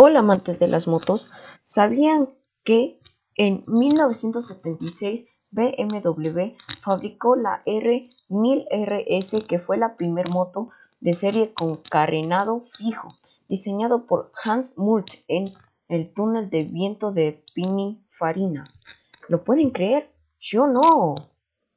Hola amantes de las motos, ¿sabían que en 1976 BMW fabricó la R1000RS que fue la primer moto de serie con carenado fijo, diseñado por Hans Mult en el túnel de viento de Pininfarina? ¿Lo pueden creer? Yo no.